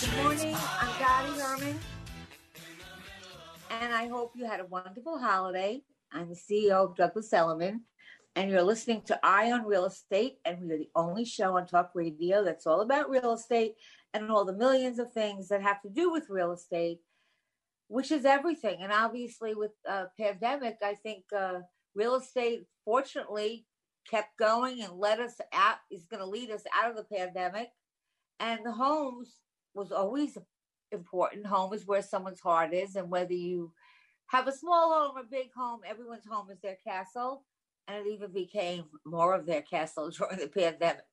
Good morning. I'm Dottie Herman. And I hope you had a wonderful holiday. I'm the CEO of Douglas Elliman. And you're listening to Eye on Real Estate. And we are the only show on talk radio that's all about real estate and all the millions of things that have to do with real estate, which is everything. And obviously, with uh, pandemic, I think uh, real estate, fortunately, kept going and led us out, is going to lead us out of the pandemic. And the homes was always important. Home is where someone's heart is. And whether you have a small home or a big home, everyone's home is their castle. And it even became more of their castle during the pandemic.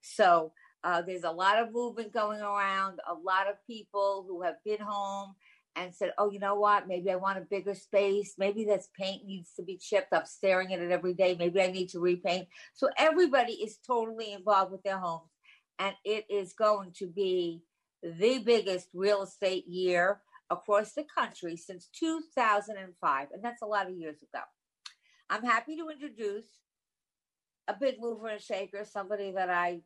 So uh, there's a lot of movement going around, a lot of people who have been home and said, oh, you know what? Maybe I want a bigger space. Maybe this paint needs to be chipped. I'm staring at it every day. Maybe I need to repaint. So everybody is totally involved with their homes. And it is going to be the biggest real estate year across the country since 2005. And that's a lot of years ago. I'm happy to introduce a big mover and shaker, somebody that I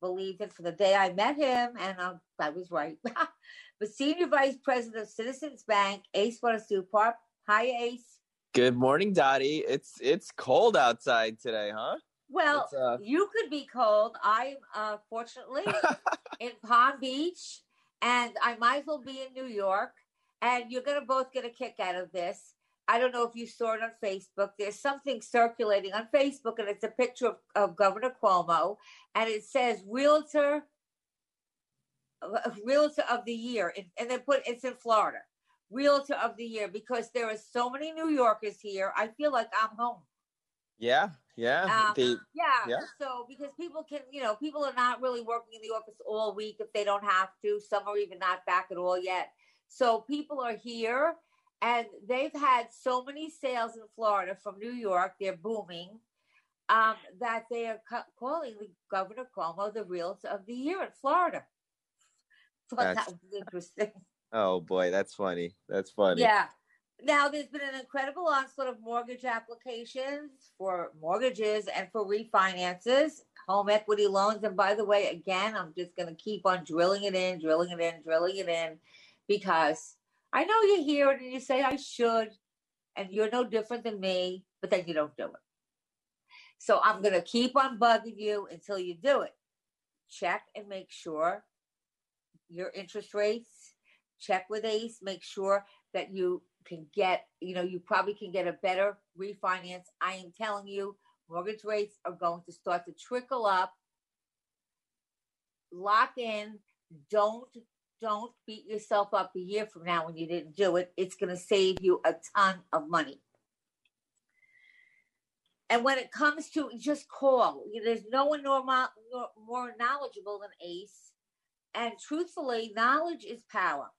believed in for the day I met him, and I, I was right. the Senior Vice President of Citizens Bank, Ace Park. Hi, Ace. Good morning, Dottie. It's it's cold outside today, huh? Well, uh... you could be cold. I'm uh, fortunately in Palm Beach, and I might as well be in New York. And you're going to both get a kick out of this. I don't know if you saw it on Facebook. There's something circulating on Facebook, and it's a picture of, of Governor Cuomo, and it says "Realtor, Realtor of the Year," and they put it's in Florida, Realtor of the Year, because there are so many New Yorkers here. I feel like I'm home. Yeah, yeah, um, they, yeah, yeah. So because people can, you know, people are not really working in the office all week if they don't have to. Some are even not back at all yet. So people are here and they've had so many sales in Florida from New York, they're booming, um, that they are cu- calling Governor Cuomo the realtor of the year in Florida. Thought that's, that was interesting. Oh boy, that's funny. That's funny. Yeah. Now there's been an incredible onslaught of mortgage applications for mortgages and for refinances, home equity loans. And by the way, again, I'm just going to keep on drilling it in, drilling it in, drilling it in, because I know you hear it and you say, I should, and you're no different than me, but then you don't do it. So I'm going to keep on bugging you until you do it. Check and make sure your interest rates, check with ACE, make sure that you can get, you know, you probably can get a better refinance. I am telling you, mortgage rates are going to start to trickle up. Lock in. Don't don't beat yourself up a year from now when you didn't do it. It's going to save you a ton of money. And when it comes to just call, there's no one more knowledgeable than Ace. And truthfully, knowledge is power.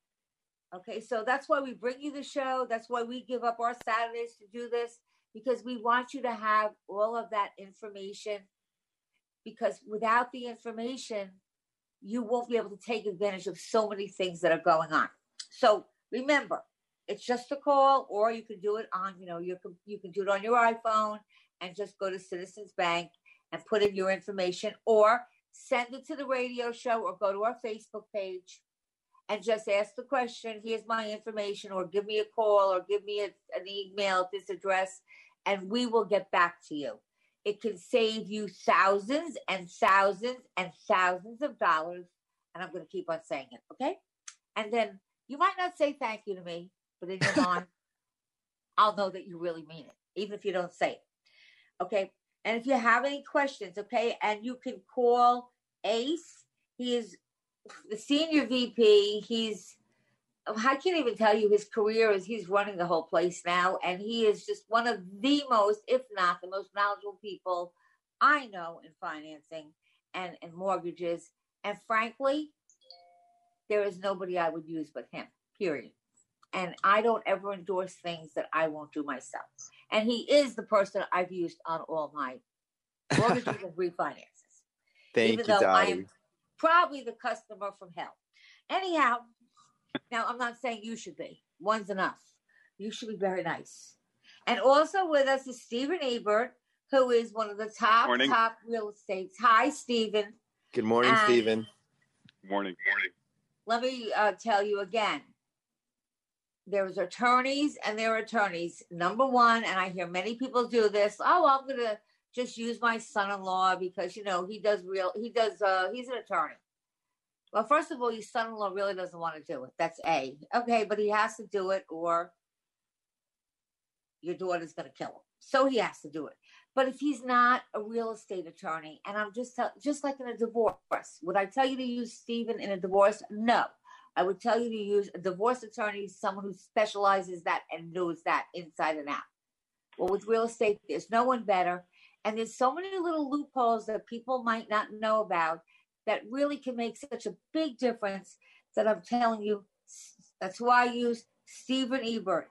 Okay, so that's why we bring you the show. That's why we give up our Saturdays to do this because we want you to have all of that information. Because without the information, you won't be able to take advantage of so many things that are going on. So remember, it's just a call, or you can do it on, you know, you can you can do it on your iPhone and just go to Citizens Bank and put in your information, or send it to the radio show, or go to our Facebook page and just ask the question. Here's my information, or give me a call, or give me a, an email at this address, and we will get back to you. It can save you thousands and thousands and thousands of dollars. And I'm going to keep on saying it. Okay. And then you might not say thank you to me, but in your mind, I'll know that you really mean it, even if you don't say it. Okay. And if you have any questions, okay, and you can call Ace. He is the senior VP. He's I can't even tell you his career is he's running the whole place now, and he is just one of the most, if not the most knowledgeable people I know in financing and, in mortgages. And frankly, there is nobody I would use but him, period. And I don't ever endorse things that I won't do myself. And he is the person I've used on all my mortgages and refinances. Thank even you, though I am probably the customer from hell. Anyhow, now I'm not saying you should be. One's enough. You should be very nice. And also with us is Stephen Ebert, who is one of the top Morning. top real estates. Hi, Stephen. Good morning, And- Stephen. Morning. Morning. Let me uh, tell you again. There's attorneys and there are attorneys. Number one, and I hear many people do this. Oh, I'm gonna just use my son-in-law because you know he does real. He does. Uh, he's an attorney. Well, first of all, your son-in-law really doesn't want to do it. That's a okay, but he has to do it, or your daughter's gonna kill him. So he has to do it. But if he's not a real estate attorney, and I'm just tell, just like in a divorce, would I tell you to use Stephen in a divorce? No. I would tell you to use a divorce attorney, someone who specializes that and knows that inside and out. Well, with real estate, there's no one better. And there's so many little loopholes that people might not know about that really can make such a big difference that I'm telling you. That's why I use Stephen Ebert.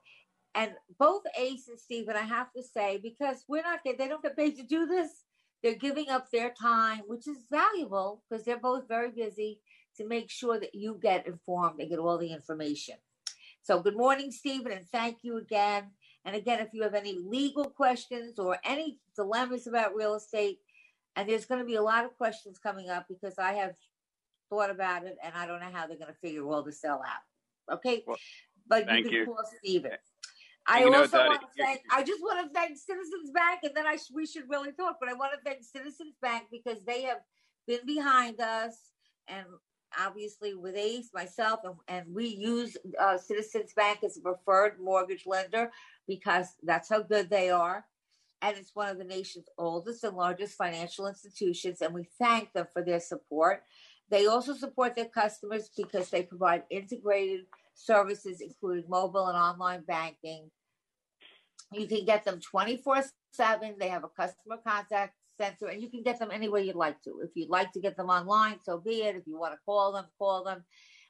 And both Ace and Stephen, I have to say, because we're not they don't get paid to do this. They're giving up their time, which is valuable because they're both very busy to make sure that you get informed and get all the information. So, good morning, Stephen, and thank you again. And again, if you have any legal questions or any dilemmas about real estate, and there's going to be a lot of questions coming up because I have thought about it and I don't know how they're going to figure all this all out. Okay, Well, but you thank can you. call Stephen. And I you know, also Dottie, want to thank. I just want to thank Citizens Bank, and then I sh- we should really talk. But I want to thank Citizens Bank because they have been behind us, and obviously with Ace, myself, and, and we use uh, Citizens Bank as a preferred mortgage lender because that's how good they are. And it's one of the nation's oldest and largest financial institutions, and we thank them for their support. They also support their customers because they provide integrated services, including mobile and online banking. You can get them 24 7. They have a customer contact center, and you can get them any way you'd like to. If you'd like to get them online, so be it. If you want to call them, call them.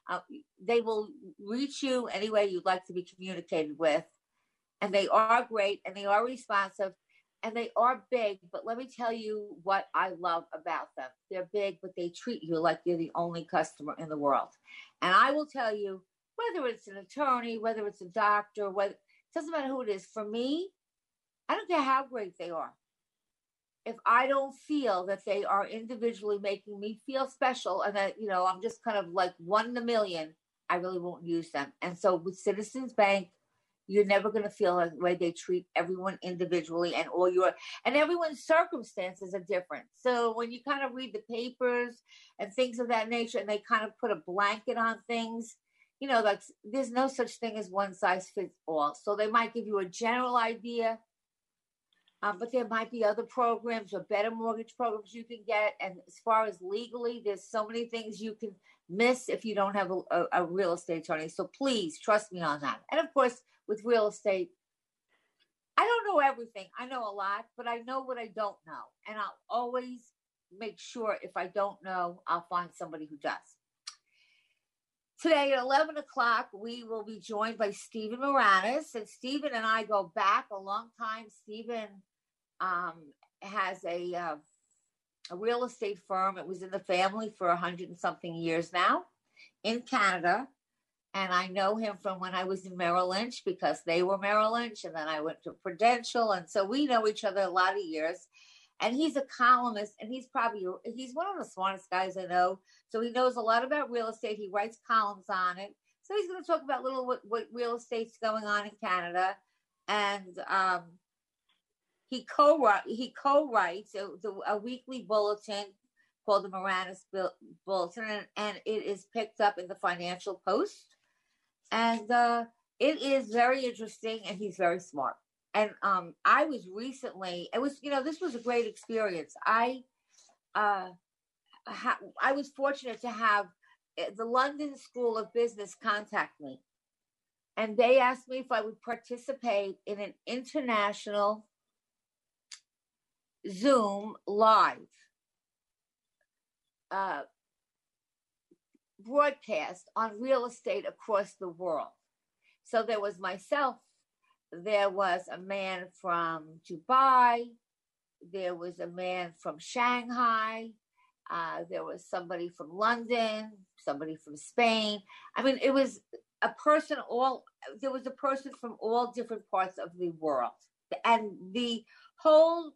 Uh, they will reach you any way you'd like to be communicated with. And they are great and they are responsive and they are big. But let me tell you what I love about them. They're big, but they treat you like you're the only customer in the world. And I will tell you, whether it's an attorney, whether it's a doctor, whether it doesn't matter who it is. For me, I don't care how great they are. If I don't feel that they are individually making me feel special and that, you know, I'm just kind of like one in a million, I really won't use them. And so with Citizens Bank, you're never going to feel the way they treat everyone individually and all your and everyone's circumstances are different. So when you kind of read the papers and things of that nature and they kind of put a blanket on things, you know, like there's no such thing as one size fits all. So they might give you a general idea, um, but there might be other programs or better mortgage programs you can get. And as far as legally, there's so many things you can miss if you don't have a, a, a real estate attorney. So please trust me on that. And of course, with real estate, I don't know everything. I know a lot, but I know what I don't know. And I'll always make sure if I don't know, I'll find somebody who does. Today at 11 o'clock, we will be joined by Stephen Moranis. And Stephen and I go back a long time. Stephen um, has a, uh, a real estate firm. It was in the family for a hundred and something years now in Canada. And I know him from when I was in Merrill Lynch because they were Merrill Lynch. And then I went to Prudential. And so we know each other a lot of years. And he's a columnist and he's probably, he's one of the smartest guys I know. So he knows a lot about real estate. He writes columns on it. So he's going to talk about little what, what real estate's going on in Canada. And um, he co he co-writes a, a, weekly bulletin called the Moranis Bulletin, and, and, it is picked up in the Financial Post, and uh, it is very interesting, and he's very smart. And um, I was recently, it was you know this was a great experience. I uh, ha- I was fortunate to have eh, the London School of Business contact me, and they asked me if I would participate in an international Zoom live uh, broadcast on real estate across the world. So there was myself, there was a man from Dubai, there was a man from Shanghai, uh, there was somebody from London, somebody from Spain. I mean, it was a person all there was a person from all different parts of the world, and the whole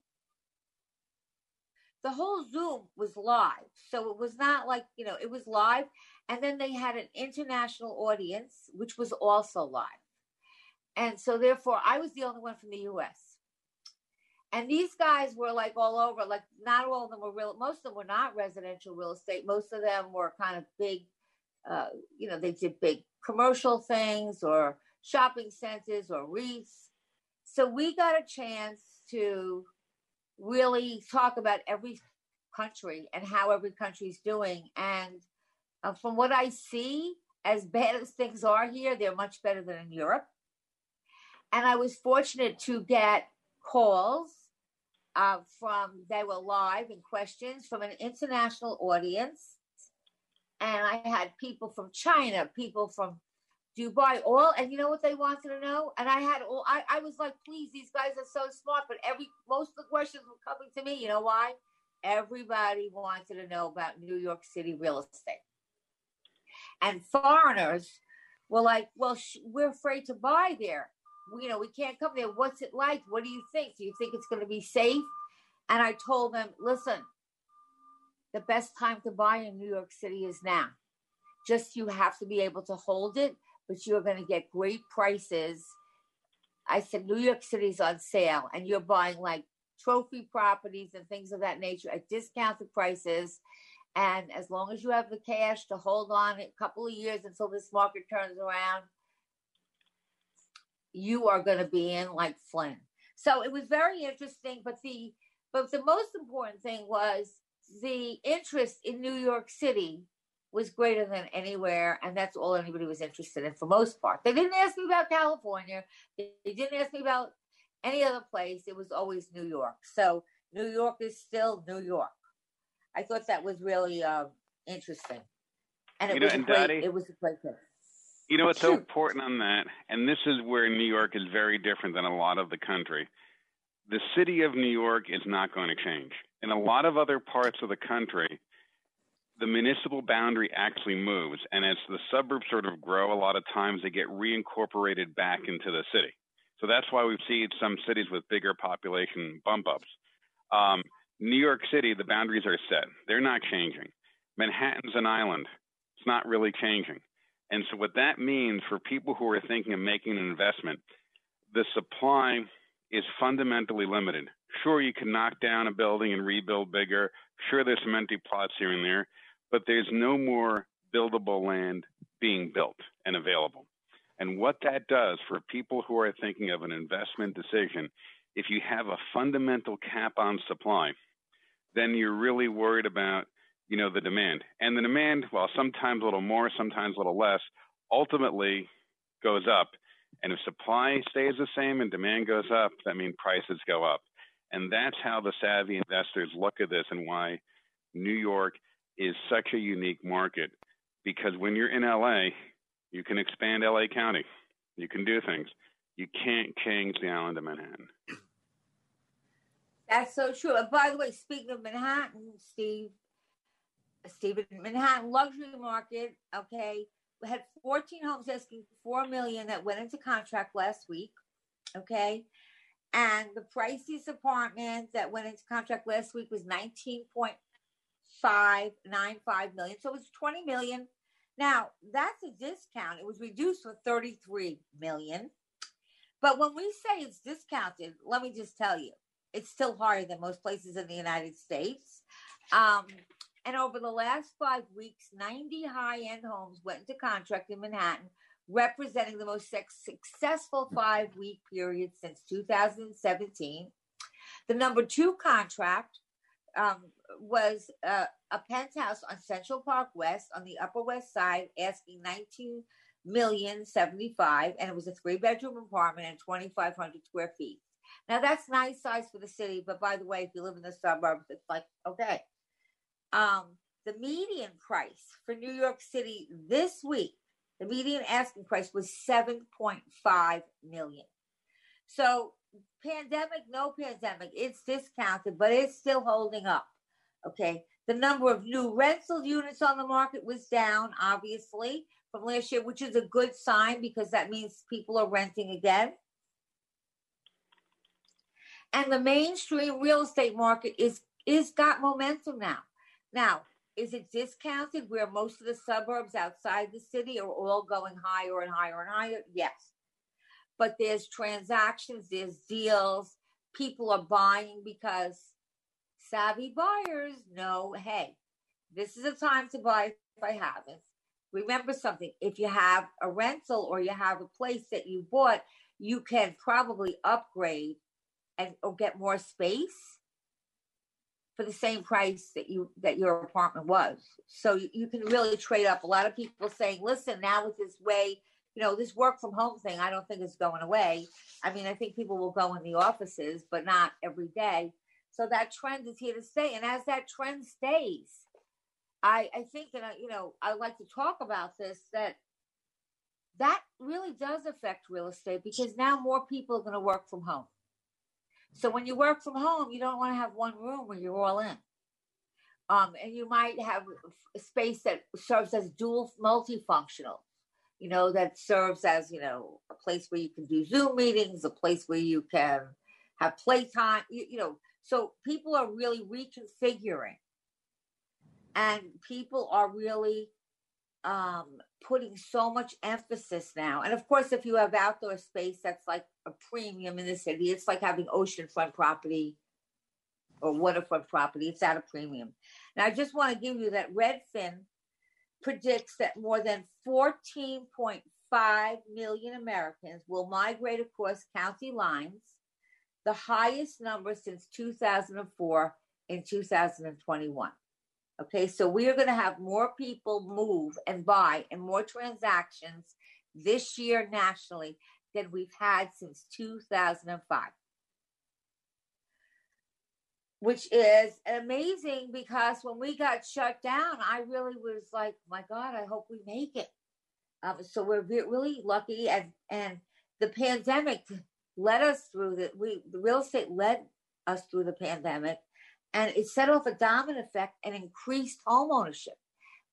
the whole Zoom was live. So it was not like, you know, it was live. And then they had an international audience, which was also live. And so therefore, I was the only one from the US. And these guys were like all over, like not all of them were real, most of them were not residential real estate. Most of them were kind of big, uh, you know, they did big commercial things or shopping centers or REITs. So we got a chance to really talk about every country and how every country is doing. And uh, from what I see, as bad as things are here, they're much better than in Europe. And I was fortunate to get calls uh, from, they were live and questions from an international audience. And I had people from China, people from Dubai, all, and you know what they wanted to know? And I had all, I, I was like, please, these guys are so smart. But every, most of the questions were coming to me. You know why? Everybody wanted to know about New York City real estate. And foreigners were like, well, sh- we're afraid to buy there. You know, we can't come there. What's it like? What do you think? Do you think it's going to be safe? And I told them, listen, the best time to buy in New York City is now. Just you have to be able to hold it but you're going to get great prices. I said, New York City's on sale, and you're buying like trophy properties and things of that nature at discounted prices. And as long as you have the cash to hold on a couple of years until this market turns around, you are going to be in like Flynn. So it was very interesting. But the but the most important thing was the interest in New York City was greater than anywhere, and that's all anybody was interested in for most part. They didn't ask me about California. They didn't ask me about any other place. It was always New York. So New York is still New York. I thought that was really uh, interesting, and it you know, was a great. Dottie, it was a great thing. You know what's so important on that, and this is where New York is very different than a lot of the country. The city of New York is not going to change. In a lot of other parts of the country, the municipal boundary actually moves. And as the suburbs sort of grow, a lot of times they get reincorporated back into the city. So that's why we see some cities with bigger population bump ups. Um, New York City, the boundaries are set, they're not changing. Manhattan's an island, it's not really changing. And so, what that means for people who are thinking of making an investment, the supply is fundamentally limited. Sure, you can knock down a building and rebuild bigger. Sure, there's some empty plots here and there but there's no more buildable land being built and available. And what that does for people who are thinking of an investment decision, if you have a fundamental cap on supply, then you're really worried about, you know, the demand. And the demand, well, sometimes a little more, sometimes a little less, ultimately goes up. And if supply stays the same and demand goes up, that means prices go up. And that's how the savvy investors look at this and why New York is such a unique market because when you're in LA, you can expand LA County. You can do things. You can't change the island of Manhattan. That's so true. And by the way, speaking of Manhattan, Steve, Stephen, Manhattan luxury market, okay, we had 14 homes asking 4 million that went into contract last week, okay? And the priciest apartment that went into contract last week was 19.5 five nine five million. So it was 20 million. Now that's a discount. It was reduced to 33 million. But when we say it's discounted, let me just tell you, it's still higher than most places in the United States. Um, and over the last five weeks, 90 high end homes went into contract in Manhattan, representing the most successful five week period since 2017. The number two contract um, was uh, a penthouse on Central Park West on the Upper West Side, asking 19 million 75, and it was a three bedroom apartment and 2,500 square feet. Now that's nice size for the city, but by the way, if you live in the suburbs, it's like okay. Um, the median price for New York City this week, the median asking price was 7.5 million. So pandemic, no pandemic, it's discounted, but it's still holding up. Okay. The number of new rental units on the market was down, obviously, from last year, which is a good sign because that means people are renting again. And the mainstream real estate market is is got momentum now. Now, is it discounted where most of the suburbs outside the city are all going higher and higher and higher? Yes but there's transactions, there's deals. People are buying because savvy buyers know, hey, this is a time to buy if I haven't. Remember something if you have a rental or you have a place that you bought, you can probably upgrade and or get more space for the same price that you that your apartment was. So you, you can really trade up. A lot of people saying, listen, now with this way you know, this work from home thing, I don't think is going away. I mean, I think people will go in the offices, but not every day. So that trend is here to stay. And as that trend stays, I, I think that, you know, I like to talk about this that that really does affect real estate because now more people are going to work from home. So when you work from home, you don't want to have one room where you're all in. Um, and you might have a space that serves as dual multifunctional you know, that serves as, you know, a place where you can do Zoom meetings, a place where you can have playtime, you, you know. So people are really reconfiguring and people are really um, putting so much emphasis now. And of course, if you have outdoor space, that's like a premium in the city. It's like having oceanfront property or waterfront property. It's at a premium. Now, I just want to give you that Redfin predicts that more than 14.5 million Americans will migrate across county lines, the highest number since 2004 in 2021. Okay, so we are going to have more people move and buy and more transactions this year nationally than we've had since 2005 which is amazing because when we got shut down, I really was like, my God, I hope we make it. Um, so we're really lucky, and and the pandemic led us through the we the real estate led us through the pandemic, and it set off a domino effect and increased home ownership,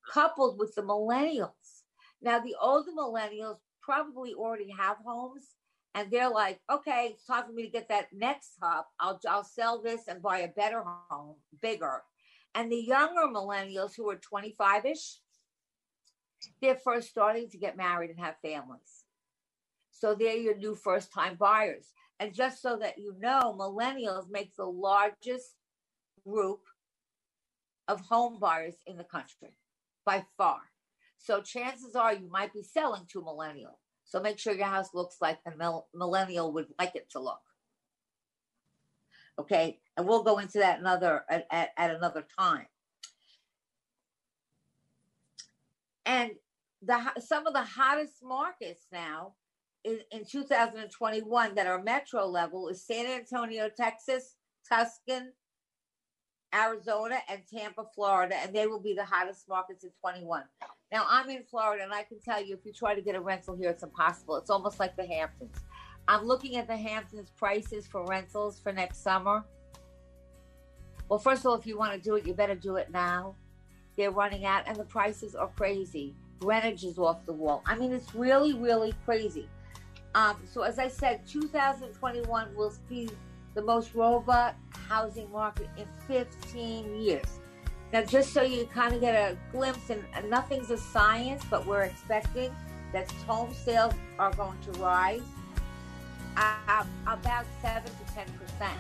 coupled with the millennials. Now the older millennials probably already have homes and they're like, okay, it's time for me to get that next hub. I'll I'll sell this and buy a better home, bigger. And the younger millennials who are 25ish, they're first starting to get married and have families. So they're your new first time buyers. And just so that you know, millennials make the largest group of home buyers in the country by far. So chances are you might be selling to a millennial. So make sure your house looks like a millennial would like it to look. Okay, and we'll go into that another at, at, at another time. And the some of the hottest markets now in, in 2021 that are metro level is San Antonio, Texas, Tucson, Arizona, and Tampa, Florida, and they will be the hottest markets in 21. Now, I'm in Florida, and I can tell you if you try to get a rental here, it's impossible. It's almost like the Hamptons. I'm looking at the Hamptons prices for rentals for next summer. Well, first of all, if you want to do it, you better do it now. They're running out, and the prices are crazy. Greenwich is off the wall. I mean, it's really, really crazy. Um, so, as I said, 2021 will be the most robust housing market in 15 years. Now, just so you kind of get a glimpse, and, nothing's a science, but we're expecting that home sales are going to rise uh, about 7 to 10 percent.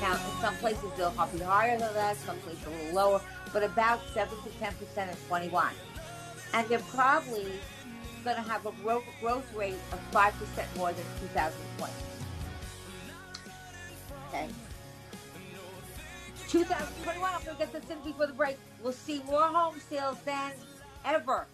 Now, in some places they'll probably be higher than that, some places a little lower, but about 7 to 10 percent in 21. And they're probably going to have a growth, growth rate of 5 percent more than 2020. Okay. 2021, I'm going to get this in before the break. We'll see more home sales than ever.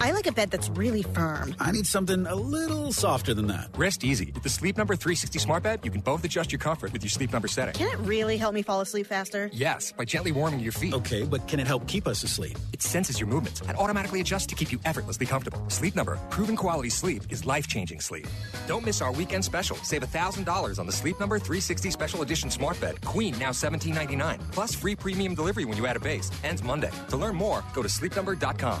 I like a bed that's really firm. I need something a little softer than that. Rest easy. With the Sleep Number 360 smart bed, you can both adjust your comfort with your sleep number setting. Can it really help me fall asleep faster? Yes, by gently warming your feet. Okay, but can it help keep us asleep? It senses your movements and automatically adjusts to keep you effortlessly comfortable. Sleep Number, proven quality sleep is life-changing sleep. Don't miss our weekend special. Save $1,000 on the Sleep Number 360 Special Edition smart bed. Queen now $17.99. Plus free premium delivery when you add a base. Ends Monday. To learn more, go to sleepnumber.com.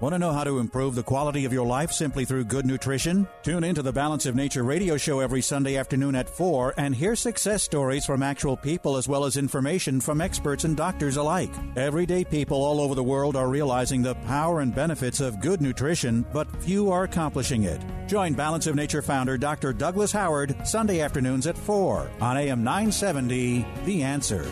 Want to know how to improve the quality of your life simply through good nutrition? Tune into the Balance of Nature radio show every Sunday afternoon at 4 and hear success stories from actual people as well as information from experts and doctors alike. Everyday people all over the world are realizing the power and benefits of good nutrition, but few are accomplishing it. Join Balance of Nature founder Dr. Douglas Howard Sunday afternoons at 4 on AM 970 The Answer.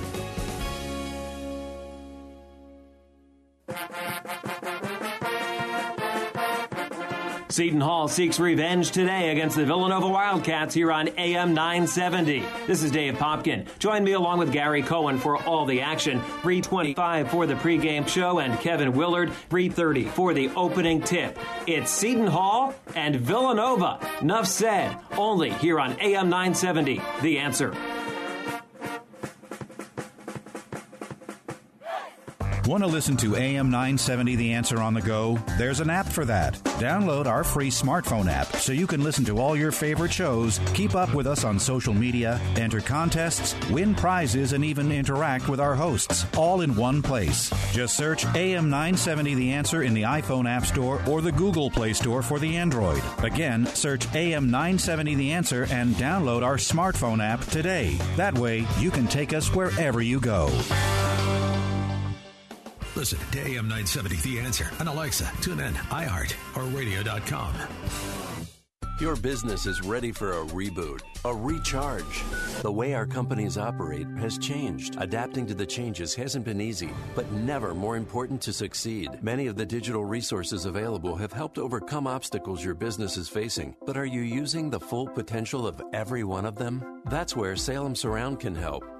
Seton Hall seeks revenge today against the Villanova Wildcats here on AM 970. This is Dave Popkin. Join me along with Gary Cohen for all the action. 325 for the pregame show and Kevin Willard. 330 for the opening tip. It's Seton Hall and Villanova. Nuff said. Only here on AM 970. The answer. Want to listen to AM 970 The Answer on the go? There's an app for that. Download our free smartphone app so you can listen to all your favorite shows, keep up with us on social media, enter contests, win prizes, and even interact with our hosts, all in one place. Just search AM 970 The Answer in the iPhone App Store or the Google Play Store for the Android. Again, search AM 970 The Answer and download our smartphone app today. That way, you can take us wherever you go. Listen to AM 970 The Answer on Alexa, TuneIn, iHeart, or radio.com. Your business is ready for a reboot, a recharge. The way our companies operate has changed. Adapting to the changes hasn't been easy, but never more important to succeed. Many of the digital resources available have helped overcome obstacles your business is facing, but are you using the full potential of every one of them? That's where Salem Surround can help.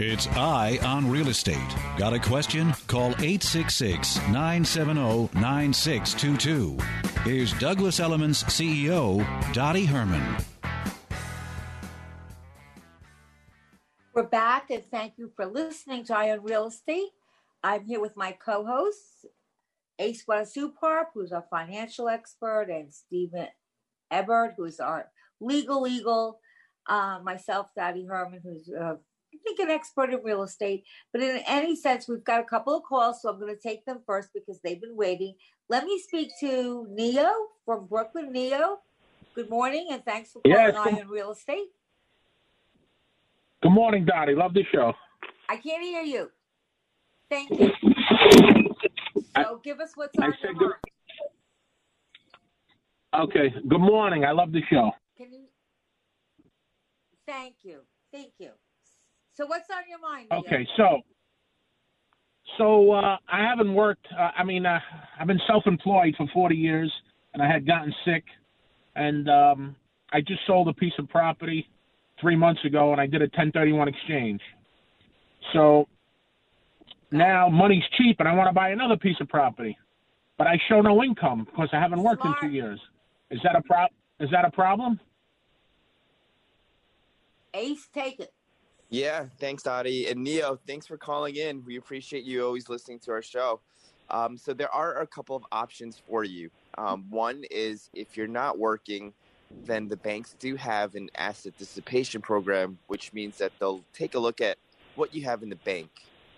It's Eye on Real Estate. Got a question? Call 866 970 9622. Here's Douglas Elliman's CEO, Dottie Herman. We're back, and thank you for listening to Eye on Real Estate. I'm here with my co hosts, Ace Supar, who's our financial expert, and Stephen Ebert, who's our legal eagle, uh, myself, Dottie Herman, who's uh, I think an expert in real estate. But in any sense, we've got a couple of calls, so I'm going to take them first because they've been waiting. Let me speak to Neo from Brooklyn. Neo, good morning, and thanks for calling Yes, good- on Real Estate. Good morning, Dottie. Love the show. I can't hear you. Thank you. So give us what's I on said your good- Okay. Good morning. I love the show. Can you? Thank you. Thank you. So what's on your mind? Okay. So, so uh, I haven't worked. Uh, I mean, uh, I've been self-employed for 40 years, and I had gotten sick, and um, I just sold a piece of property three months ago, and I did a 1031 exchange. So now money's cheap, and I want to buy another piece of property, but I show no income because I haven't worked in two years. Is that a prob? Is that a problem? Ace, take it. Yeah, thanks, Dottie. And Neo, thanks for calling in. We appreciate you always listening to our show. Um, so there are a couple of options for you. Um, one is if you're not working, then the banks do have an asset dissipation program, which means that they'll take a look at what you have in the bank,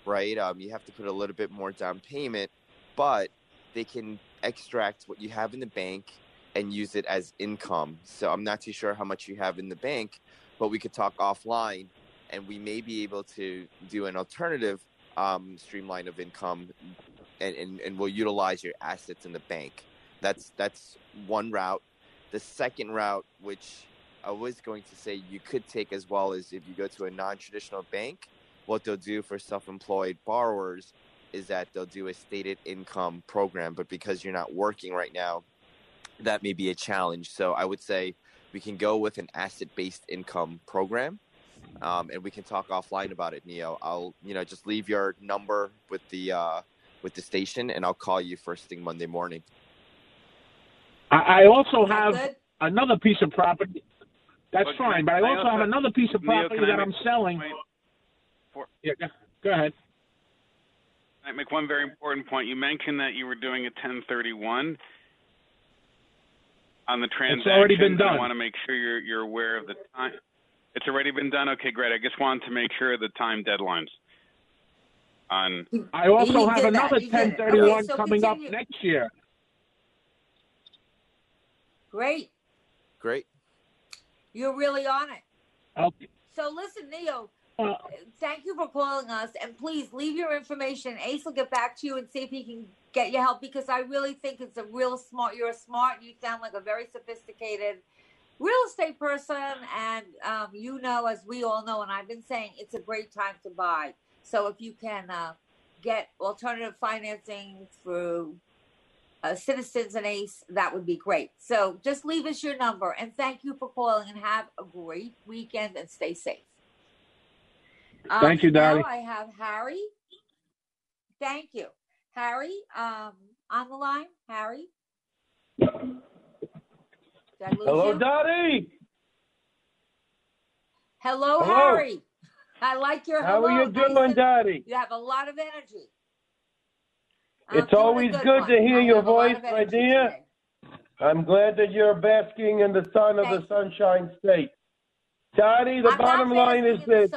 right? Um, you have to put a little bit more down payment, but they can extract what you have in the bank and use it as income. So I'm not too sure how much you have in the bank, but we could talk offline and we may be able to do an alternative um, streamline of income and, and, and we'll utilize your assets in the bank. That's that's one route. The second route, which I was going to say you could take as well, is if you go to a non-traditional bank. What they'll do for self-employed borrowers is that they'll do a stated income program, but because you're not working right now, that may be a challenge. So I would say we can go with an asset-based income program, um, and we can talk offline about it, Neo. I'll you know just leave your number with the uh, with the station, and I'll call you first thing Monday morning. I, I also have good? another piece of property. That's But fine, but I can I also have also- another piece of property can I that I'm selling. for- Yeah, go- go ahead. I make one very important point. You mentioned that you were doing a 1031 on the transaction. already been done. I want to make sure you're you're aware of the time. It's already been done. Okay, great. I just wanted to make sure of the time deadlines. On I also He have another He did it. 1031 Okay, so coming continue. up next year. Great. Great. You're really on it. Okay. So listen, Neo, Thank you for calling us, and please leave your information. Ace will get back to you and see if he can get you help because I really think it's a real smart. You're smart. You sound like a very sophisticated real estate person, and um, you know, as we all know, and I've been saying, it's a great time to buy. So if you can uh, get alternative financing through uh, Citizens and Ace, that would be great. So just leave us your number, and thank you for calling, and have a great weekend, and stay safe. Um, Thank you, now Dottie. I have Harry. Thank you, Harry. Um, on the line, Harry. Did I lose Hello, you? Dottie. Hello, Hello. Harry. I like your How hello. are you doing, and- Dottie? You have a lot of energy. I'm It's always good good to hear I your have a lot voice, my dear. today. I'm glad that you're basking in the sun of the Sunshine State. Dottie, the I'm bottom not line is basking in the this.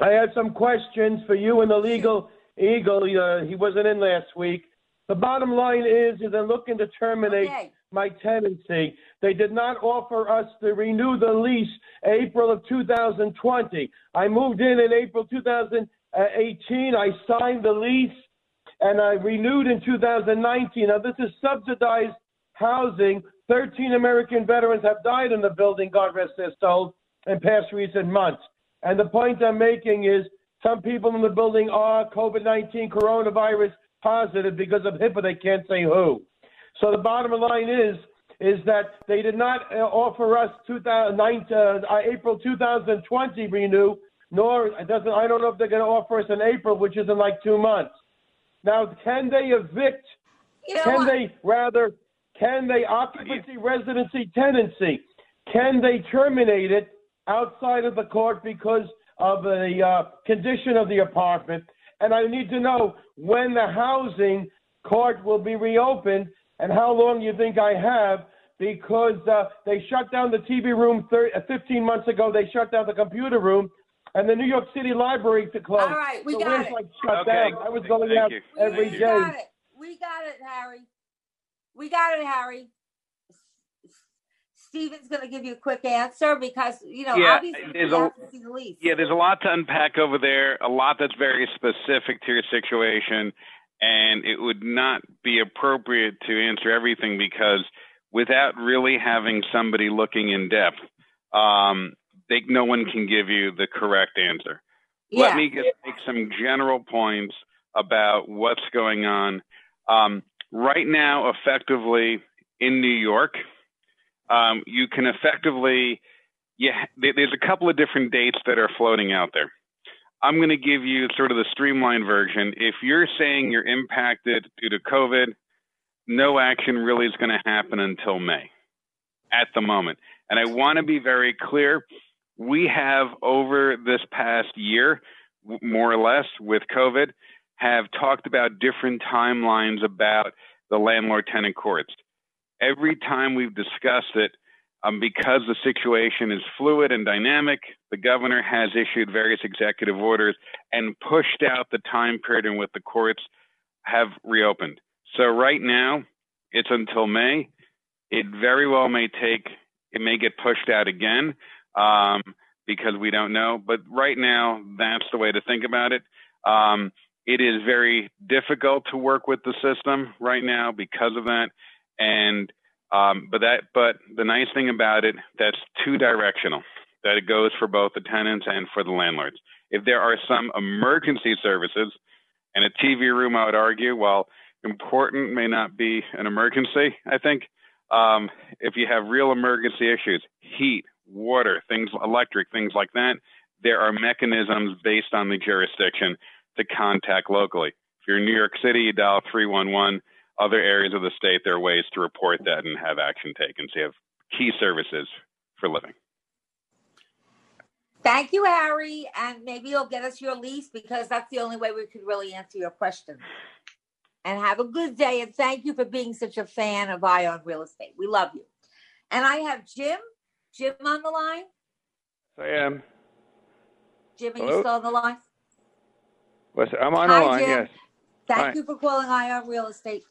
I, have some questions for you and the legal eagle. Uh, he wasn't in last week. The bottom line is, is they're looking to terminate Okay. my tenancy. They did not offer us to renew the lease April of 2020. I moved in in April 2018. I signed the lease and I renewed in 2019. Now this is subsidized housing. 13 American veterans have died in the building, God rest their souls, in past recent months. And the point I'm making is some people in the building are COVID 19 coronavirus positive because of HIPAA. They can't say who. So the bottom line is is that they did not uh, offer us 2009, uh, April 2020 renew, nor it doesn't. I don't know if they're going to offer us in April, which is in like two months. Now, can they evict? You know can what? they rather? Can they occupancy, residency, tenancy? Can they terminate it outside of the court because of the uh, condition of the apartment? And I need to know when the housing court will be reopened and how long you think I have because uh, they shut down the TV room 30, uh, 15 months ago. They shut down the computer room, and the New York City Library to close. All right, we so got we're it. like shut Okay. down. I was going Thank out you. every we day. got it. We got it, Harry. We got it, Harry. Steven's going to give you a quick answer because, you know, Yeah, obviously there's you a- have to see the. Yeah, there's a lot to unpack over there, a lot that's very specific to your situation, and it would not be appropriate to answer everything because without really having somebody looking in depth, um, they, no one can give you the correct answer. Yeah. Let me just make some general points about what's going on. Um, right now, effectively in New York, um, you can effectively, yeah, there's a couple of different dates that are floating out there. I'm going to give you sort of the streamlined version. If you're saying you're impacted due to COVID, no action really is going to happen until May at the moment. And I want to be very clear. We have over this past year, more or less with COVID, have talked about different timelines about the landlord tenant courts. Every time we've discussed it, um, because the situation is fluid and dynamic, the governor has issued various executive orders and pushed out the time period in which the courts have reopened. So right now, it's until May. It very well may take, it may get pushed out again um, because we don't know. But right now, that's the way to think about it. Um, it is very difficult to work with the system right now because of that. And um, but that but the nice thing about it that's two directional that it goes for both the tenants and for the landlords. If there are some emergency services and a TV room, I would argue, while important may not be an emergency, I think um, if you have real emergency issues, heat, water, things, electric, things like that, there are mechanisms based on the jurisdiction to contact locally. If you're in New York City, you dial 311. Other areas of the state, there are ways to report that and have action taken. So you have key services for living. Thank you, Harry. And maybe you'll get us your lease because that's the only way we could really answer your question. And have a good day. And thank you for being such a fan of Eye on Real Estate. We love you. And I have Jim. Jim on the line. I am. Jim, are Hello? you still on the line? What's, I'm on Hi, the line, Jim. yes. Thank Hi. you for calling Eye on Real Estate.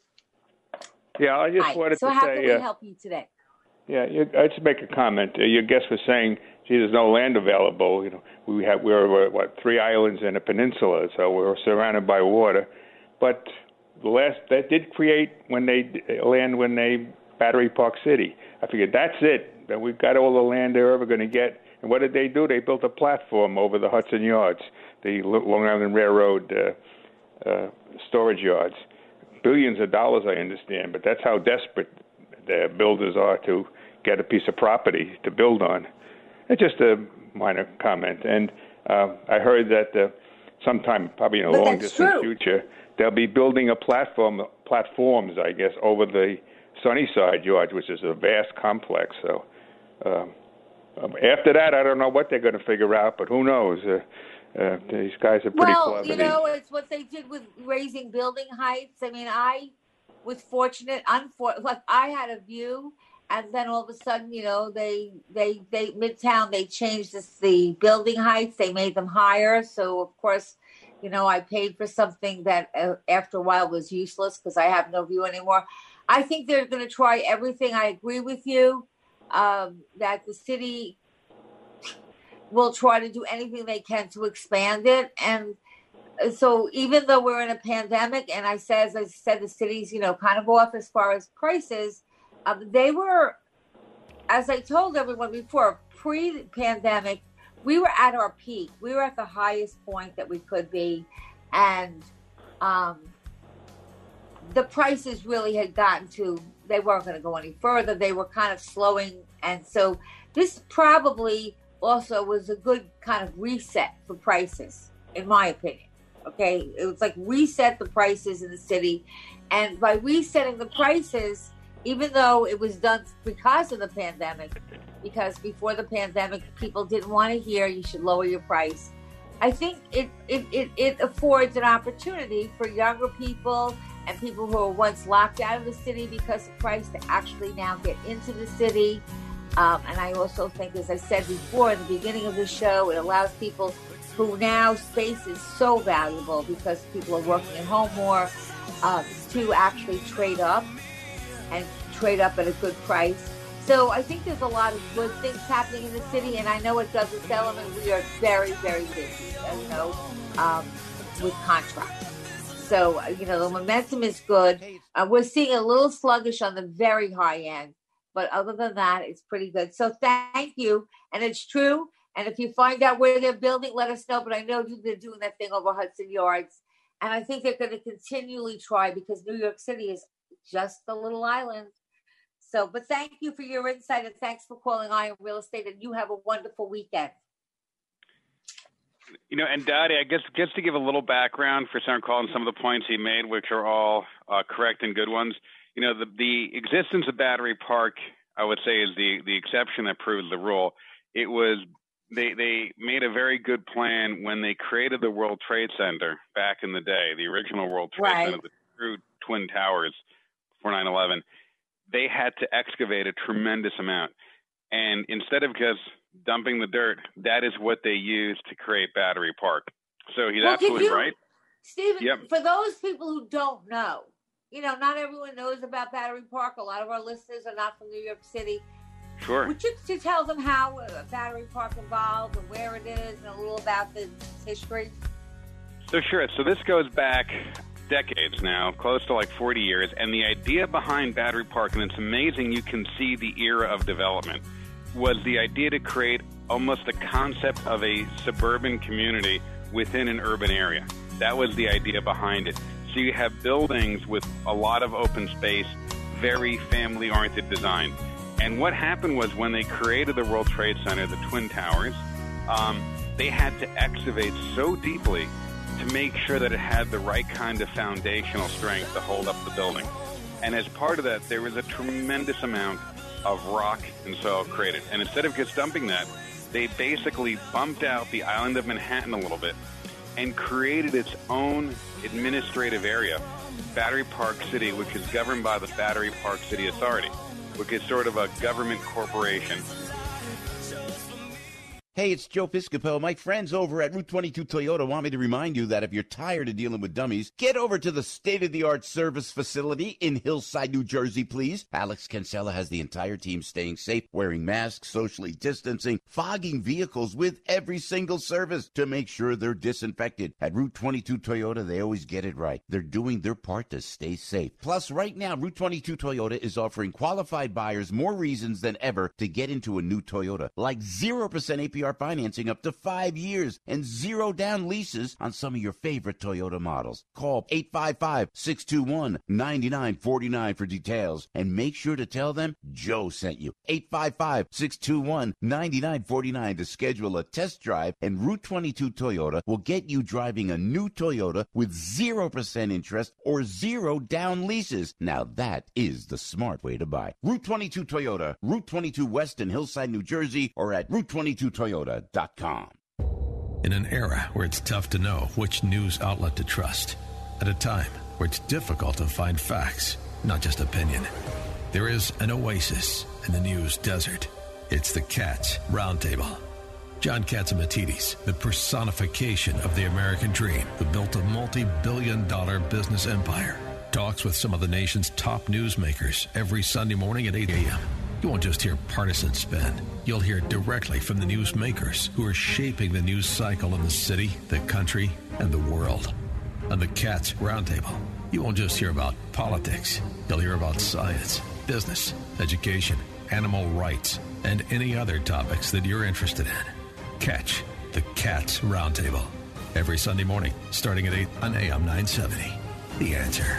Yeah, I just Hi. wanted so to say. So, how can we uh, help you today? yeah, you, I just make a comment. Uh, your guest was saying, gee, there's no land available. You know, we have we're we're what three islands and a peninsula, so we're surrounded by water. But the last that did create when they uh, land when they Battery Park City. I figured that's it. That we've got all the land they're ever going to get. And what did they do? They built a platform over the Hudson Yards, the Long Island Railroad uh, uh, storage yards. Billions of dollars, I understand, but that's how desperate the builders are to get a piece of property to build on. It's just a minor comment. And uh, I heard that uh, sometime, probably in a But long distant true. future, they'll be building a platform, platforms, I guess, over the Sunnyside George, which is a vast complex. So um, um, after that, I don't know what they're going to figure out, but who knows? Uh, uh, these guys are pretty well, clever. you know, it's what they did with raising building heights. I mean, I was fortunate. Like I had a view, and then all of a sudden, you know, they they they Midtown they changed this, the building heights. They made them higher. So of course, you know, I paid for something that uh, after a while was useless because I have no view anymore. I think they're going to try everything. I agree with you um, that the city will try to do anything they can to expand it. And uh, so even though we're in a pandemic, and I said, as I said, the city's, you know, kind of off as far as prices, um, they were, as I told everyone before, pre-pandemic, we were at our peak. We were at the highest point that we could be. And um, the prices really had gotten to, they weren't going to go any further. They were kind of slowing. And so this probably also was a good kind of reset for prices, in my opinion. Okay. It was like reset the prices in the city. And by resetting the prices, even though it was done because of the pandemic, because before the pandemic, people didn't want to hear you should lower your price. I think it, it, it, it affords an opportunity for younger people and people who were once locked out of the city because of price to actually now get into the city. Um, and I also think, as I said before in the beginning of the show, it allows people who now space is so valuable because people are working at home more um, to actually trade up and trade up at a good price. So I think there's a lot of good things happening in the city, and I know at Douglas Elliman we are very, very busy, you know, um, with contracts. So uh, you know the momentum is good. Uh, we're seeing a little sluggish on the very high end, but other than that, it's pretty good. So thank you, and it's true. And if you find out where they're building, let us know. But I know they're doing that thing over Hudson Yards, and I think they're going to continually try because New York City is just a little island. So, but thank you for your insight and thanks for calling Eye on Real Estate. And you have a wonderful weekend. You know, and Dottie, I guess just to give a little background for Senator Call and some of the points he made, which are all uh, correct and good ones. You know, the the existence of Battery Park, I would say, is the the exception that proves the rule. It was they they made a very good plan when they created the World Trade Center back in the day, the original World Trade right. Center, the true twin towers for 9/11. They had to excavate a tremendous amount, and instead of just dumping the dirt, that is what they used to create Battery Park. So he's well, absolutely you, right. Stephen, yep. for those people who don't know, you know, not everyone knows about Battery Park. A lot of our listeners are not from New York City. Sure. Would you to tell them how uh, Battery Park evolved and where it is and a little about the history? So sure. So this goes back decades now, close to like 40 years, and the idea behind Battery Park, and it's amazing you can see the era of development was the idea to create almost a concept of a suburban community within an urban area. That was the idea behind it. So you have buildings with a lot of open space, very family oriented design. And what happened was when they created the World Trade Center, the Twin Towers, um, they had to excavate so deeply to make sure that it had the right kind of foundational strength to hold up the building. And as part of that, there was a tremendous amount of rock and soil created. And instead of just dumping that, they basically bumped out the island of Manhattan a little bit and created its own administrative area, Battery Park City, which is governed by the Battery Park City Authority, which is sort of a government corporation Hey, it's Joe Piscopo. My friends over at Route 22 Toyota want me to remind you that if you're tired of dealing with dummies, get over to the state of the art service facility in Hillside, New Jersey, please. Alex Cancella has the entire team staying safe, wearing masks, socially distancing, fogging vehicles with every single service to make sure they're disinfected. At Route 22 Toyota, they always get it right. They're doing their part to stay safe. Plus, right now, Route 22 Toyota is offering qualified buyers more reasons than ever to get into a new Toyota, like 0% APR financing up to five years and zero down leases on some of your favorite Toyota models. Call 855-621-9949 for details and make sure to tell them Joe sent you. 855-621-9949 to schedule a test drive and Route 22 Toyota will get you driving a new Toyota with 0% interest or zero down leases. Now that is the smart way to buy. Route 22 Toyota, Route 22 West in Hillside, New Jersey, or at Route 22 Toyota Toyota.com. In an era where it's tough to know which news outlet to trust, at a time where it's difficult to find facts, not just opinion, there is an oasis in the news desert. It's the Cats Roundtable. John Catsimatidis, the personification of the American dream, who built a multi billion dollar business empire, talks with some of the nation's top newsmakers every Sunday morning at 8 a.m. You won't just hear partisan spin. You'll hear directly from the newsmakers who are shaping the news cycle in the city, the country, and the world. On the Cats Roundtable, you won't just hear about politics. You'll hear about science, business, education, animal rights, and any other topics that you're interested in. Catch the Cats Roundtable every Sunday morning, starting at 8 on AM 970. The answer.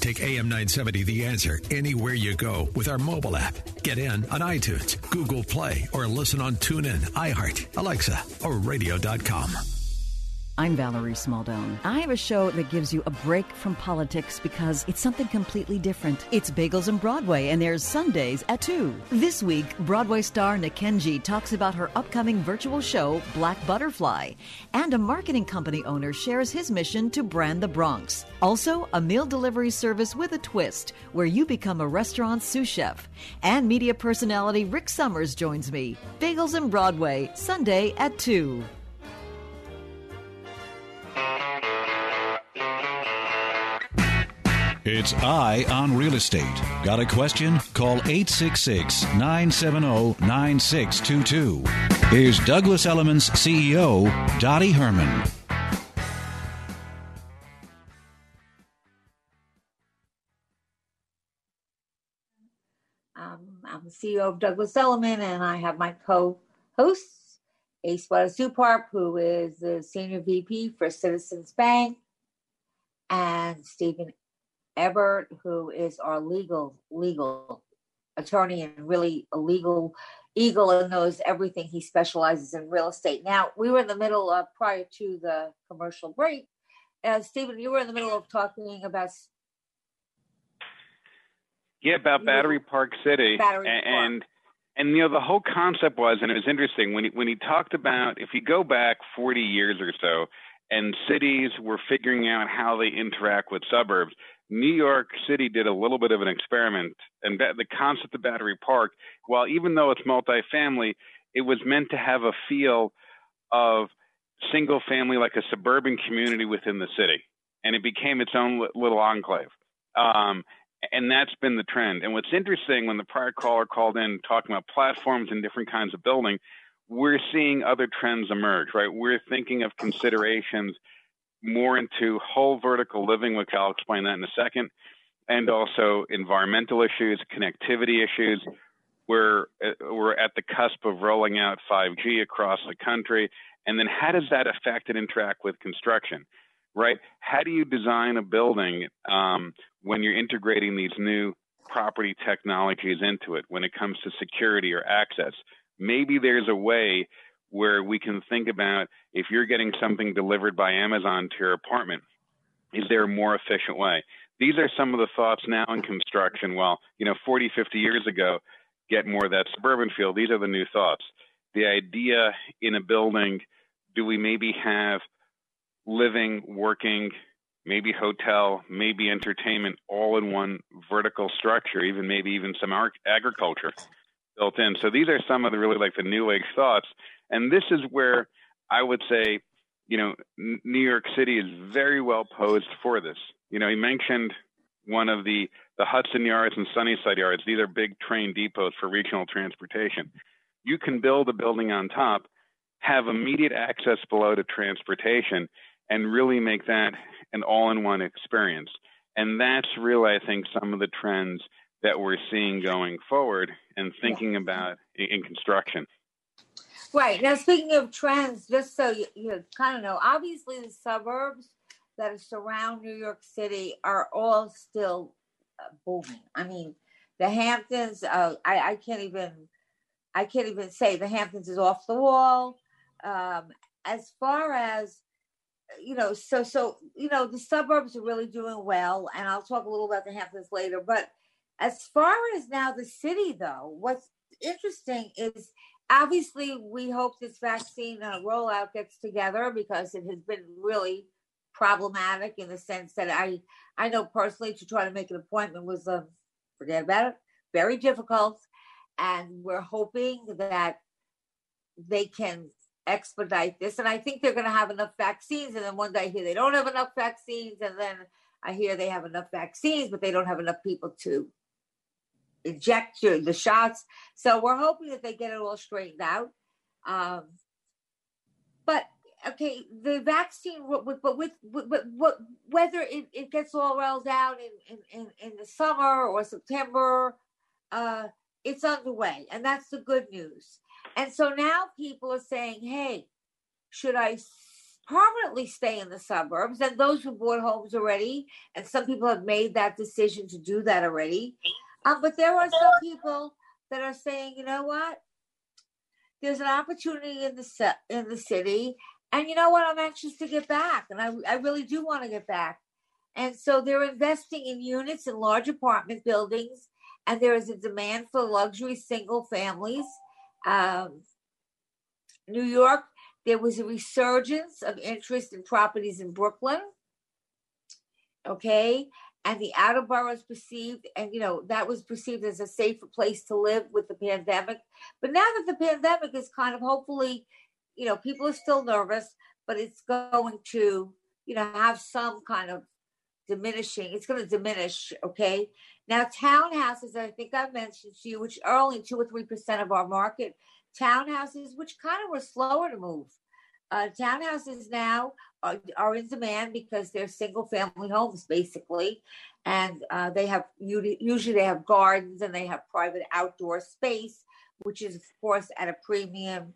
Take AM 970 The Answer anywhere you go with our mobile app. Get in on iTunes, Google Play, or listen on TuneIn, iHeart, Alexa, or radio.com. I'm Valerie Smaldone. I have a show that gives you a break from politics because it's something completely different. It's Bagels and Broadway and there's Sundays at 2. This week, Broadway star Nikenji talks about her upcoming virtual show, Black Butterfly. And a marketing company owner shares his mission to brand the Bronx. Also, a meal delivery service with a twist where you become a restaurant sous chef. And media personality Rick Summers joins me. Bagels and Broadway, Sunday at 2. It's Eye on Real Estate. Got a question? Call 866 970 9622. Here's Douglas Elliman's CEO, Dottie Herman. Um, I'm the CEO of Douglas Elliman, and I have my co-hosts, Ace Watanasuparp, who is the Senior VP for Citizens Bank, and Stephen Ebert, who is our legal legal attorney and really a legal eagle and knows everything. He specializes in real estate. Now we were in the middle of prior to the commercial break. Uh, Stephen, you were in the middle of talking about Yeah, about Battery Park City, Battery and, Park. and and you know the whole concept was, and it was interesting when he, when he talked about if you go back 40 years or so, and cities were figuring out how they interact with suburbs. New York City did a little bit of an experiment, and the concept of Battery Park, while even though it's multifamily, it was meant to have a feel of single family, like a suburban community within the city, and it became its own little enclave. Um, and that's been the trend. And what's interesting when the prior caller called in talking about platforms and different kinds of building, we're seeing other trends emerge, right? We're thinking of considerations more into whole vertical living, which I'll explain that in a second, and also environmental issues, connectivity issues. We're we're at the cusp of rolling out 5G across the country, and then how does that affect and interact with construction, right? How do you design a building um, when you're integrating these new property technologies into it when it comes to security or access? Maybe there's a way where we can think about if you're getting something delivered by Amazon to your apartment, is there a more efficient way? These are some of the thoughts now in construction. Well, you know, 40, 50 years ago, get more of that suburban feel. These are the new thoughts. The idea in a building, do we maybe have living, working, maybe hotel, maybe entertainment all in one vertical structure, even maybe even some agriculture built in. So these are some of the really like the new age thoughts. And this is where I would say, you know, New York City is very well posed for this. You know, he mentioned one of the the Hudson Yards and Sunnyside Yards. These are big train depots for regional transportation. You can build a building on top, have immediate access below to transportation, and really make that an all-in-one experience. And that's really, I think, some of the trends that we're seeing going forward and thinking about in, in construction. Right. Now, speaking of trends, just so you, you kind of know, obviously the suburbs that surround New York City are all still uh, booming. I mean, the Hamptons, uh, I, I can't even, I can't even say the Hamptons is off the wall. Um, as far as you know, so so you know, the suburbs are really doing well, and I'll talk a little about the Hamptons later. But as far as now the city, though, what's interesting is obviously we hope this vaccine uh, rollout gets together because it has been really problematic in the sense that I I know personally to try to make an appointment was uh, forget about it very difficult, and we're hoping that they can expedite this. And I think they're going to have enough vaccines. And then one day I hear they don't have enough vaccines. And then I hear they have enough vaccines, but they don't have enough people to inject the shots. So we're hoping that they get it all straightened out. Um, but okay, the vaccine, but with, with, with, with whether it, it gets all rolled out in, in, in, in the summer or September, uh, it's underway. And that's the good news. And so now people are saying, hey, should I permanently stay in the suburbs? And those who bought homes already, and some people have made that decision to do that already. Um, but there are some people that are saying, you know what? There's an opportunity in the in the city, and you know what? I'm anxious to get back, and I I really do want to get back. And so they're investing in units in large apartment buildings, and there is a demand for luxury single families um, New York, there was a resurgence of interest in properties in Brooklyn. Okay. And the outer boroughs perceived, and you know, that was perceived as a safer place to live with the pandemic. But now that the pandemic is kind of hopefully, you know, people are still nervous, but it's going to, you know, have some kind of diminishing. It's going to diminish. Okay. Now, townhouses, I think I mentioned to you, which are only two or three percent of our market, townhouses, which kind of were slower to move. Uh, townhouses now are, are, in demand because they're single family homes, basically, and uh, they have usually they have gardens and they have private outdoor space, which is of course at a premium.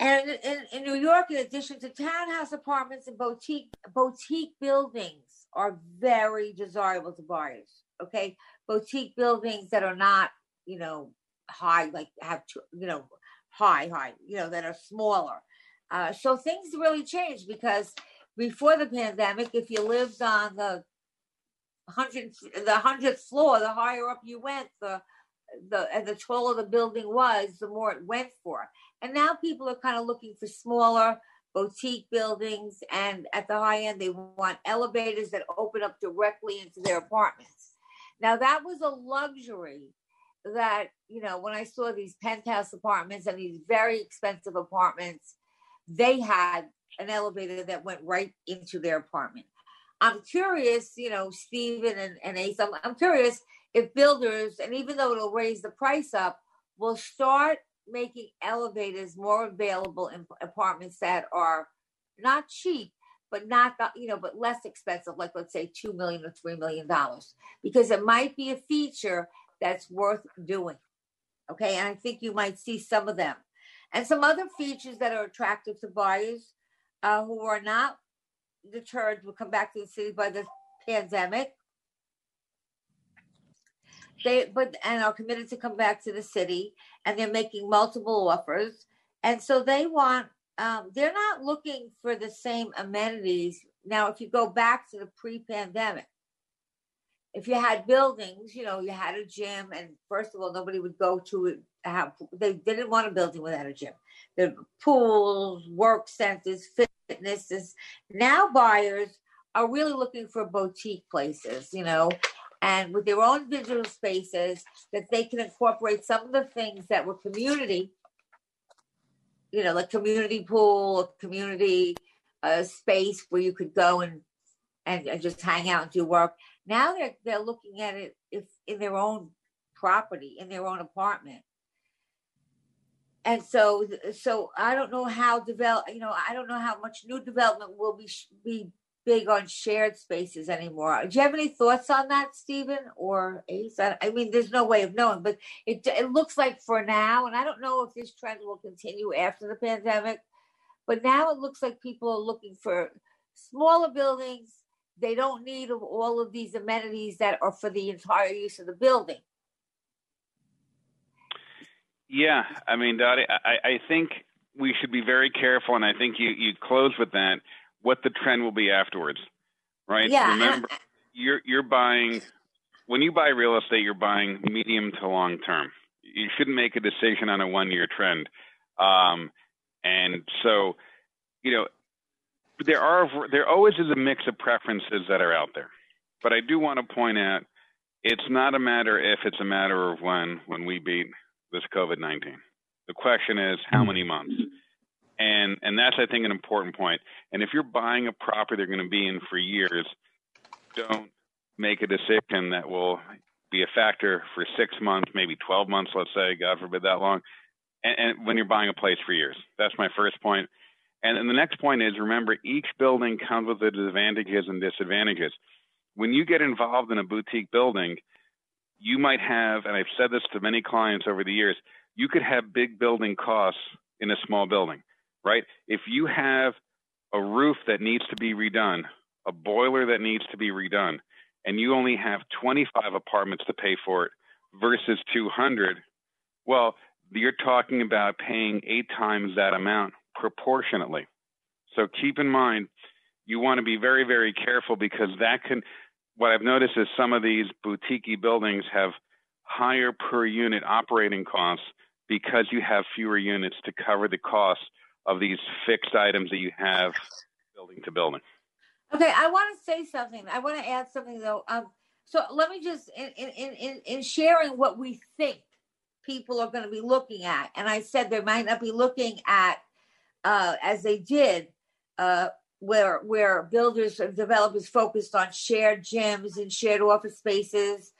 And in, in New York, in addition to townhouse apartments and boutique boutique buildings are very desirable to buyers okay? Boutique buildings that are not you know high like have you know high high you know that are smaller. Uh, so things really changed because before the pandemic if you lived on the 100 the 100th floor the higher up you went the the and the taller the building was the more it went for and now people are kind of looking for smaller boutique buildings and at the high end they want elevators that open up directly into their apartments now that was a luxury that, you know, when I saw these penthouse apartments and these very expensive apartments, they had an elevator that went right into their apartment. I'm curious, you know, Stephen and, and Ace, I'm, I'm curious if builders, and even though it'll raise the price up, will start making elevators more available in apartments that are not cheap, but not you know, but less expensive, like let's say two million or three million dollars, because it might be a feature that's worth doing. Okay, and I think you might see some of them, and some other features that are attractive to buyers uh, who are not deterred will come back to the city by the pandemic. They but and are committed to come back to the city, and they're making multiple offers, and so they want um, they're not looking for the same amenities. Now, if you go back to the pre pandemic, if you had buildings, you know, you had a gym, and first of all, nobody would go to it. They didn't want a building without a gym. The pools, work centers, fitnesses. Now buyers are really looking for boutique places, you know, and with their own digital spaces that they can incorporate some of the things that were community you know, like community pool, community uh, space where you could go and, and, and just hang out and do work. Now they're they're looking at it if in their own property, in their own apartment. And so, so I don't know how develop. You know, I don't know how much new development will be be big on shared spaces anymore. Do you have any thoughts on that, Stephen or Ace? I, mean, there's no way of knowing, but it it looks like for now, and I don't know if this trend will continue after the pandemic, but now it looks like people are looking for smaller buildings. They don't need all of these amenities that are for the entire use of the building. Yeah, I mean, Dottie, I, I think we should be very careful, and I think you you close with that what the trend will be afterwards, right? Yeah, Remember, you're you're buying when you buy real estate, you're buying medium to long term. You shouldn't make a decision on a one year trend. Um, and so, you know, there are there always is a mix of preferences that are out there. But I do want to point out it's not a matter if, it's a matter of when when we beat this COVID nineteen. The question is how many months? And and that's I think an important point. And if you're buying a property they're going to be in for years, don't make a decision that will be a factor for six months, maybe 12 months, let's say, God forbid that long, and, and when you're buying a place for years. That's my first point. And, and the next point is remember, each building comes with its advantages and disadvantages. When you get involved in a boutique building, you might have, and I've said this to many clients over the years, you could have big building costs in a small building, right? If you have a roof that needs to be redone, a boiler that needs to be redone, and you only have 25 apartments to pay for it versus 200, well, you're talking about paying eight times that amount proportionately. So keep in mind, you want to be very, very careful because that can, what I've noticed is some of these boutique buildings have higher per unit operating costs because you have fewer units to cover the costs of these fixed items that you have building to building. Okay, I want to say something. I want to add something though. Um, so let me just in in in in sharing what we think people are going to be looking at, and I said they might not be looking at uh, as they did uh, where where builders and developers focused on shared gyms and shared office spaces.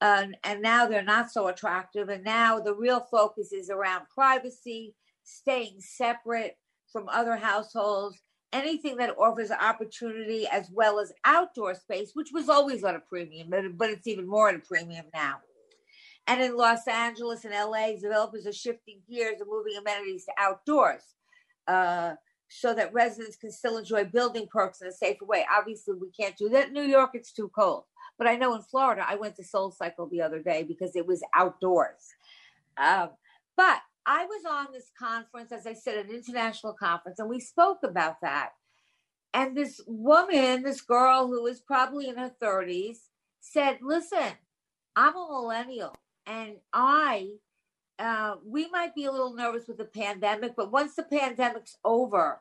Um, and now they're not so attractive. And now the real focus is around privacy, staying separate from other households, anything that offers opportunity as well as outdoor space, which was always on a premium, but, but it's even more at a premium now. And in Los Angeles and LA, developers are shifting gears and moving amenities to outdoors uh, so that residents can still enjoy building perks in a safer way. Obviously, we can't do that in New York, it's too cold. But I know in Florida, I went to Soul Cycle the other day because it was outdoors. Um, but I was on this conference, as I said, an international conference, and we spoke about that. And this woman, this girl who was probably in her 30s, said, Listen, I'm a millennial, and I, uh, we might be a little nervous with the pandemic, but once the pandemic's over,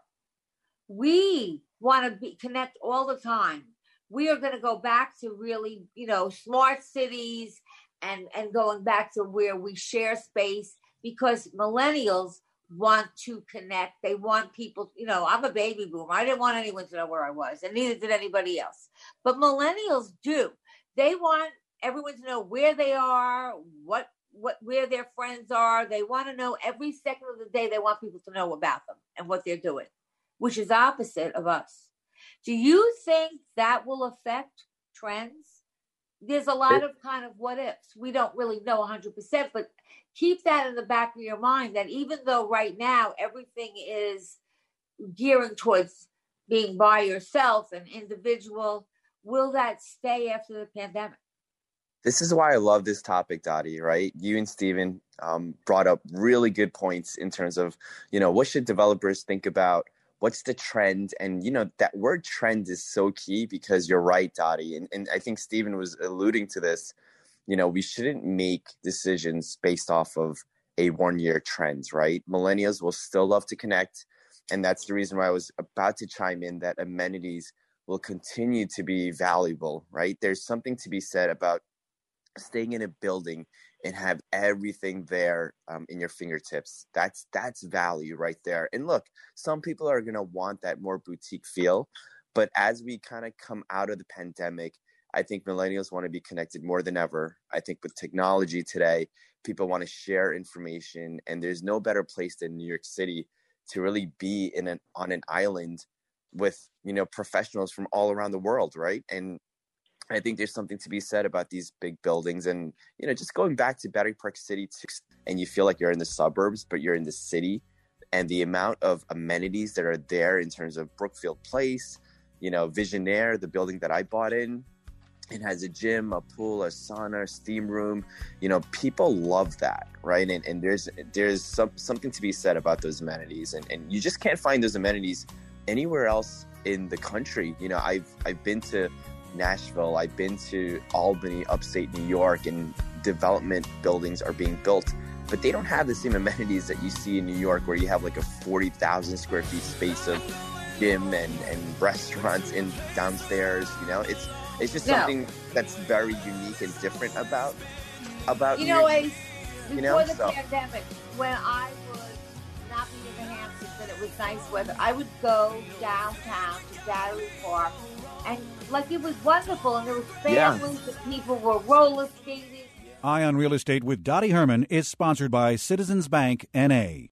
we want to be, connect all the time. We are going to go back to really, you know, smart cities and and going back to where we share space because millennials want to connect. They want people, you know, I'm a baby boomer. I didn't want anyone to know where I was, and neither did anybody else. But millennials do. They want everyone to know where they are, what what where their friends are. They want to know every second of the day. They want people to know about them and what they're doing, which is opposite of us. Do you think that will affect trends? There's a lot of kind of what ifs. We don't really know 100%, but keep that in the back of your mind that even though right now everything is gearing towards being by yourself and individual, will that stay after the pandemic? This is why I love this topic, Dottie, right? You and Steven um, brought up really good points in terms of, you know, what should developers think about? What's the trend? And, you know, that word trend is so key because you're right, Dottie. And, and I think Steven was alluding to this you know, we shouldn't make decisions based off of a one year trends, right? Millennials will still love to connect. And that's the reason why I was about to chime in that amenities will continue to be valuable, right? There's something to be said about staying in a building and have everything there um, in your fingertips. That's that's value right there. And look, some people are gonna want that more boutique feel, but as we kind of come out of the pandemic I think millennials want to be connected more than ever. I think with technology today, people want to share information, and there's no better place than New York City to really be in an on an island with you know professionals from all around the world, right? And I think there's something to be said about these big buildings, and you know, just going back to Battery Park City, and you feel like you're in the suburbs, but you're in the city, and the amount of amenities that are there in terms of Brookfield Place, you know, Visionaire, the building that I bought in, it has a gym, a pool, a sauna, steam room. You know, people love that, right? And, and there's there's some, something to be said about those amenities, and, and you just can't find those amenities anywhere else in the country. You know, I've I've been to Nashville, I've been to Albany, upstate New York, and development buildings are being built, but they don't have the same amenities that you see in New York, where you have like a forty thousand square feet space of gym and, and restaurants in downstairs. You know, it's it's just Yeah. something that's very unique and different about about You know, York. Ace, before You know, the so- pandemic, when I was not being in the Hamptons and it was nice weather, I would go downtown to Battery Park, and like it was wonderful, and there was Yeah. families and people were roller skating. Eye on Real Estate with Dottie Herman is sponsored by Citizens Bank NA.